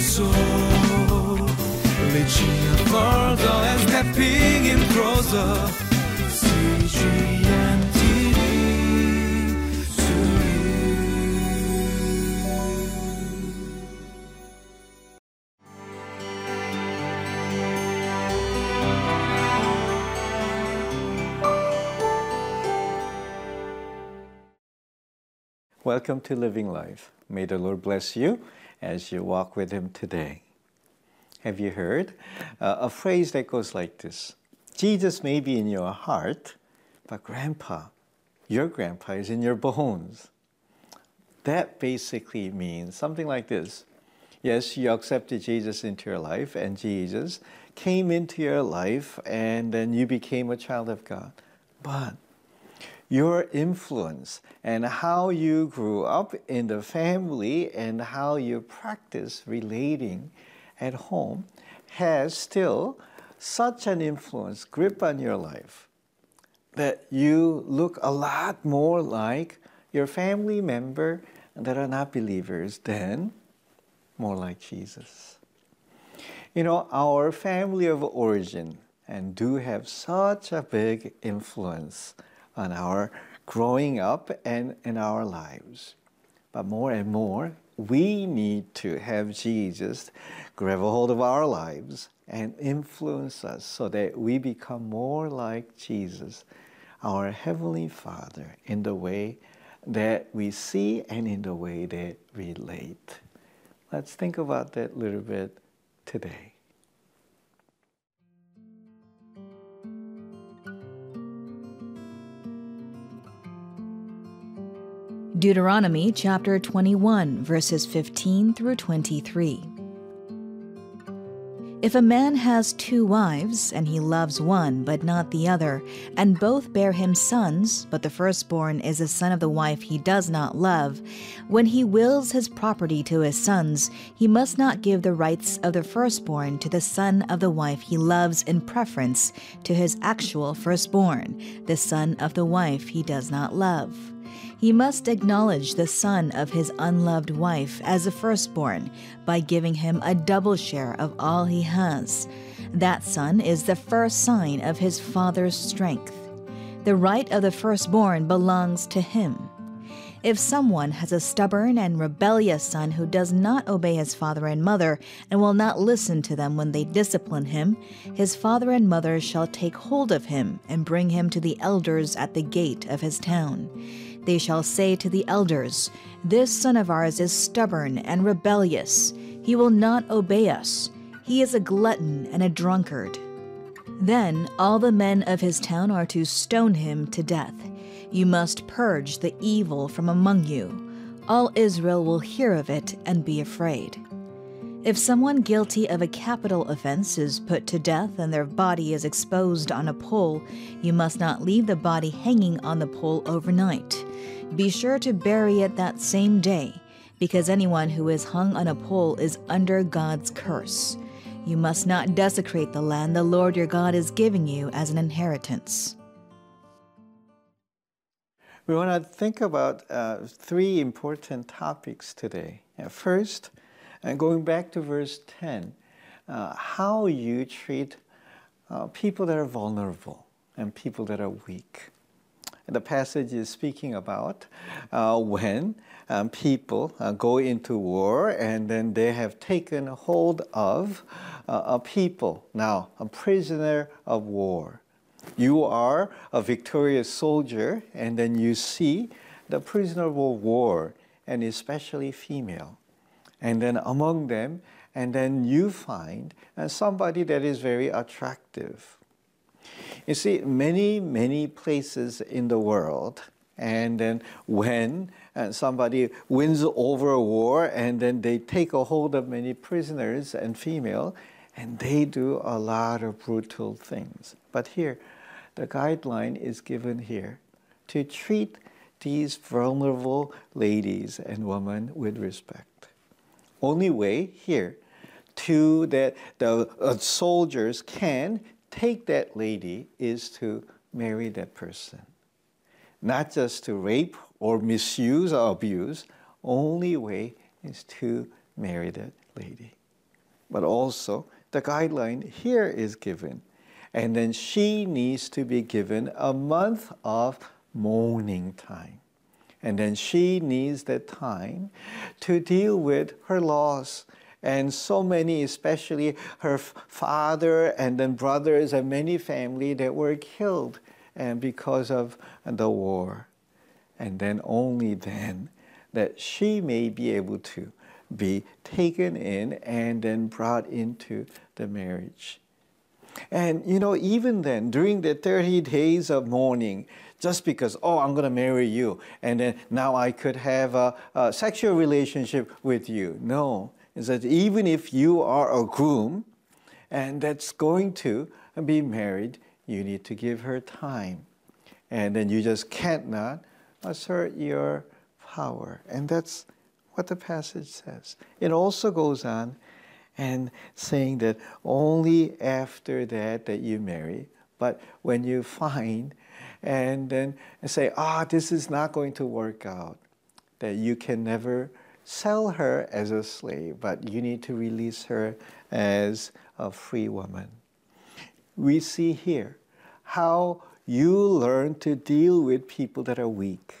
soul. Reaching further and stepping in closer. CGNTV to you. Welcome to Living Life. May the Lord bless you as you walk with Him today. Have you heard uh, a phrase that goes like this Jesus may be in your heart, but grandpa, your grandpa is in your bones. That basically means something like this Yes, you accepted Jesus into your life, and Jesus came into your life, and then you became a child of God. But your influence and how you grew up in the family and how you practice relating at home has still such an influence, grip on your life that you look a lot more like your family member that are not believers than more like Jesus. You know, our family of origin and do have such a big influence on our growing up and in our lives. But more and more, we need to have Jesus grab a hold of our lives and influence us so that we become more like Jesus, our Heavenly Father, in the way that we see and in the way that we relate. Let's think about that a little bit today. Deuteronomy chapter 21, verses 15 through 23. If a man has two wives, and he loves one but not the other, and both bear him sons, but the firstborn is a son of the wife he does not love, when he wills his property to his sons, he must not give the rights of the firstborn to the son of the wife he loves in preference to his actual firstborn, the son of the wife he does not love he must acknowledge the son of his unloved wife as a firstborn by giving him a double share of all he has. That son is the first sign of his father's strength. The right of the firstborn belongs to him. If someone has a stubborn and rebellious son who does not obey his father and mother and will not listen to them when they discipline him, his father and mother shall take hold of him and bring him to the elders at the gate of his town. They shall say to the elders, This son of ours is stubborn and rebellious. He will not obey us. He is a glutton and a drunkard. Then all the men of his town are to stone him to death. You must purge the evil from among you. All Israel will hear of it and be afraid. If someone guilty of a capital offense is put to death and their body is exposed on a pole, you must not leave the body hanging on the pole overnight. Be sure to bury it that same day, because anyone who is hung on a pole is under God's curse. You must not desecrate the land the Lord your God is giving you as an inheritance. We want to think about uh, three important topics today. First, and going back to verse 10, uh, how you treat uh, people that are vulnerable and people that are weak. And the passage is speaking about uh, when um, people uh, go into war and then they have taken hold of uh, a people, now a prisoner of war. You are a victorious soldier, and then you see the prisoner of war, and especially female and then among them, and then you find uh, somebody that is very attractive. You see, many, many places in the world, and then when uh, somebody wins over a war, and then they take a hold of many prisoners and female, and they do a lot of brutal things. But here, the guideline is given here to treat these vulnerable ladies and women with respect only way here to that the uh, soldiers can take that lady is to marry that person. Not just to rape or misuse or abuse, only way is to marry that lady. But also, the guideline here is given. And then she needs to be given a month of mourning time. And then she needs that time to deal with her loss. And so many, especially her father and then brothers and many family that were killed and because of the war. And then only then that she may be able to be taken in and then brought into the marriage. And you know, even then, during the 30 days of mourning, just because, oh, I'm going to marry you, and then now I could have a, a sexual relationship with you. No, is that even if you are a groom and that's going to be married, you need to give her time. And then you just can't not assert your power. And that's what the passage says. It also goes on and saying that only after that that you marry, but when you find and then say, ah, this is not going to work out, that you can never sell her as a slave, but you need to release her as a free woman. We see here how you learn to deal with people that are weak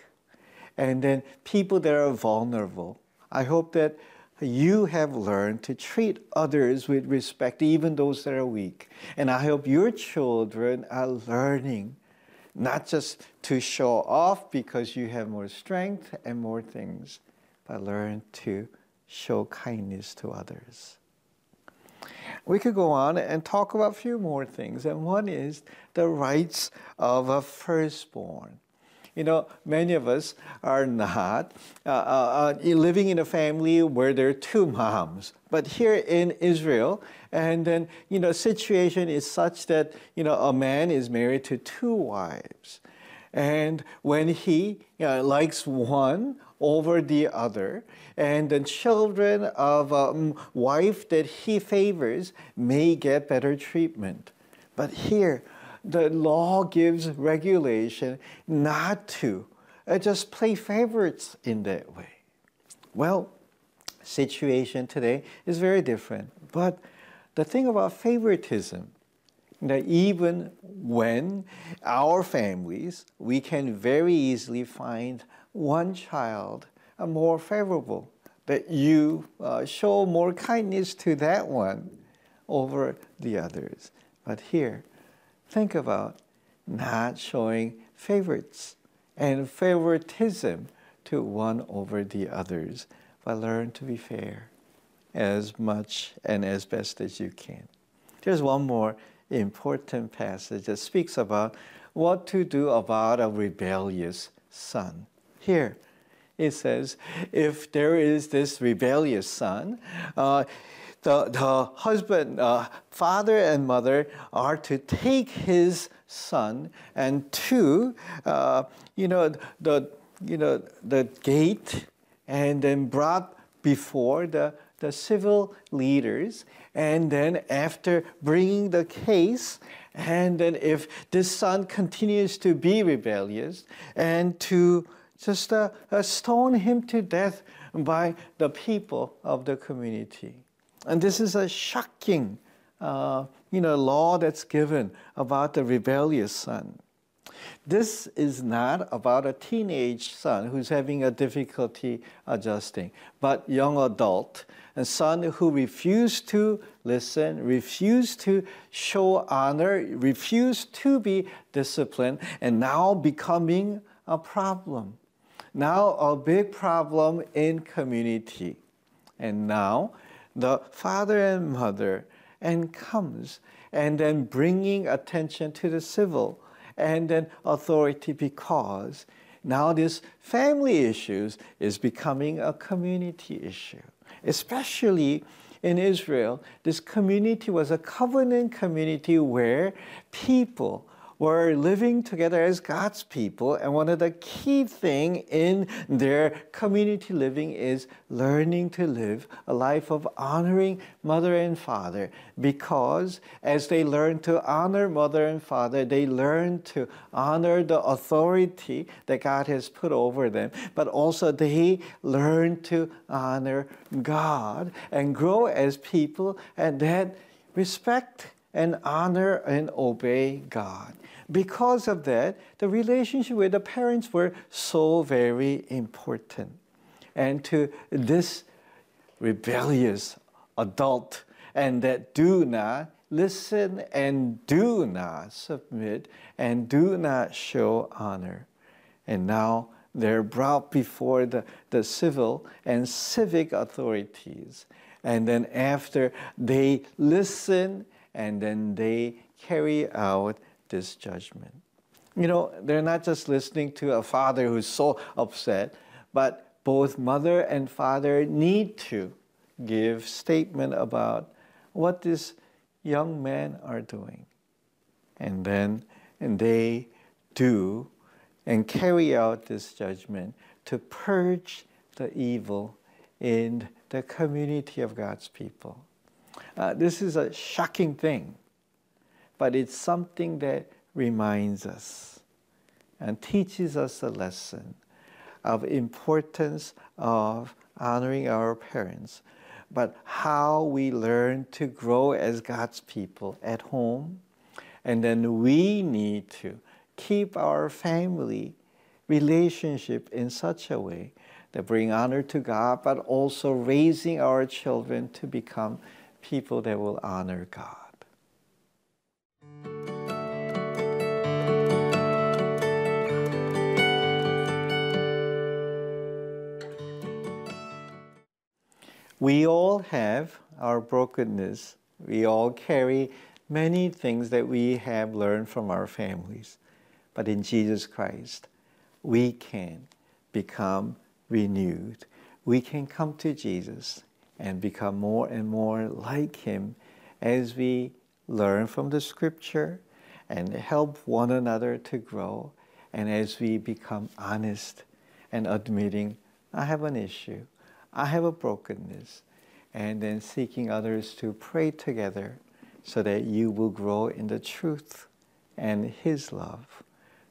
and then people that are vulnerable. I hope that you have learned to treat others with respect, even those that are weak. And I hope your children are learning not just to show off because you have more strength and more things, but learn to show kindness to others. We could go on and talk about a few more things, and one is the rights of a firstborn. You know, many of us are not uh, uh, uh, living in a family where there are two moms. But here in Israel, and then, you know, situation is such that, you know, a man is married to two wives. And when he you know, likes one over the other, and the children of a um, wife that he favors may get better treatment. But here, the law gives regulation not to uh, just play favorites in that way. Well, situation today is very different. But the thing about favoritism, that even when our families, we can very easily find one child more favorable, that you uh, show more kindness to that one over the others. But here, think about not showing favorites and favoritism to one over the others, but learn to be fair as much and as best as you can. There's one more important passage that speaks about what to do about a rebellious son. Here, it says, if there is this rebellious son, uh, the, the husband, uh, father and mother are to take his son and to, uh, you know, the, you know, the gate and then brought before the, the civil leaders. And then after bringing the case, and then if this son continues to be rebellious and to just uh, stone him to death by the people of the community. And this is a shocking, uh, you know, law that's given about the rebellious son. This is not about a teenage son who's having a difficulty adjusting, but young adult, a son who refused to listen, refused to show honor, refused to be disciplined, and now becoming a problem. Now a big problem in community. And now the father and mother and comes and then bringing attention to the civil and then authority because now this family issues is becoming a community issue. Especially in Israel this community was a covenant community where people were living together as God's people, and one of the key thing in their community living is learning to live a life of honoring mother and father. Because as they learn to honor mother and father, they learn to honor the authority that God has put over them, but also they learn to honor God and grow as people and that respect and honor and obey God. Because of that, the relationship with the parents were so very important. And to this rebellious adult and that do not listen and do not submit and do not show honor. And now they're brought before the, the civil and civic authorities. And then after they listen and then they carry out this judgment. You know, they're not just listening to a father who's so upset, but both mother and father need to give statement about what this young men are doing. And then and they do and carry out this judgment to purge the evil in the community of God's people. Uh, this is a shocking thing, but it's something that reminds us and teaches us a lesson of importance of honoring our parents, but how we learn to grow as God's people at home, and then we need to keep our family relationship in such a way that bring honor to God, but also raising our children to become people that will honor God. We all have our brokenness. We all carry many things that we have learned from our families. But in Jesus Christ, we can become renewed. We can come to Jesus and become more and more like Him as we learn from the Scripture and help one another to grow, and as we become honest and admitting, I have an issue, I have a brokenness, and then seeking others to pray together so that you will grow in the truth and His love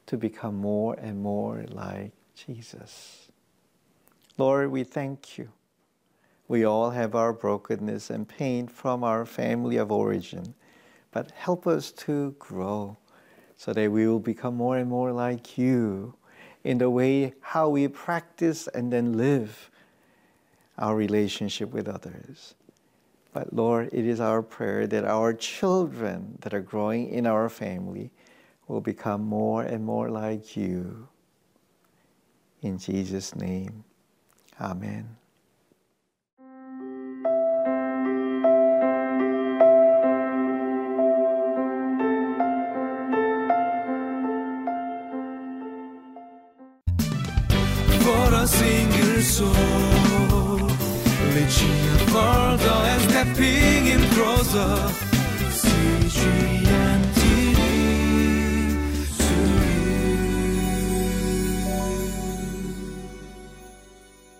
to become more and more like Jesus. Lord, we thank you we all have our brokenness and pain from our family of origin, but help us to grow so that we will become more and more like you in the way how we practice and then live our relationship with others. But Lord, it is our prayer that our children that are growing in our family will become more and more like you. In Jesus' name, Amen. Single soul Reaching further and stepping in closer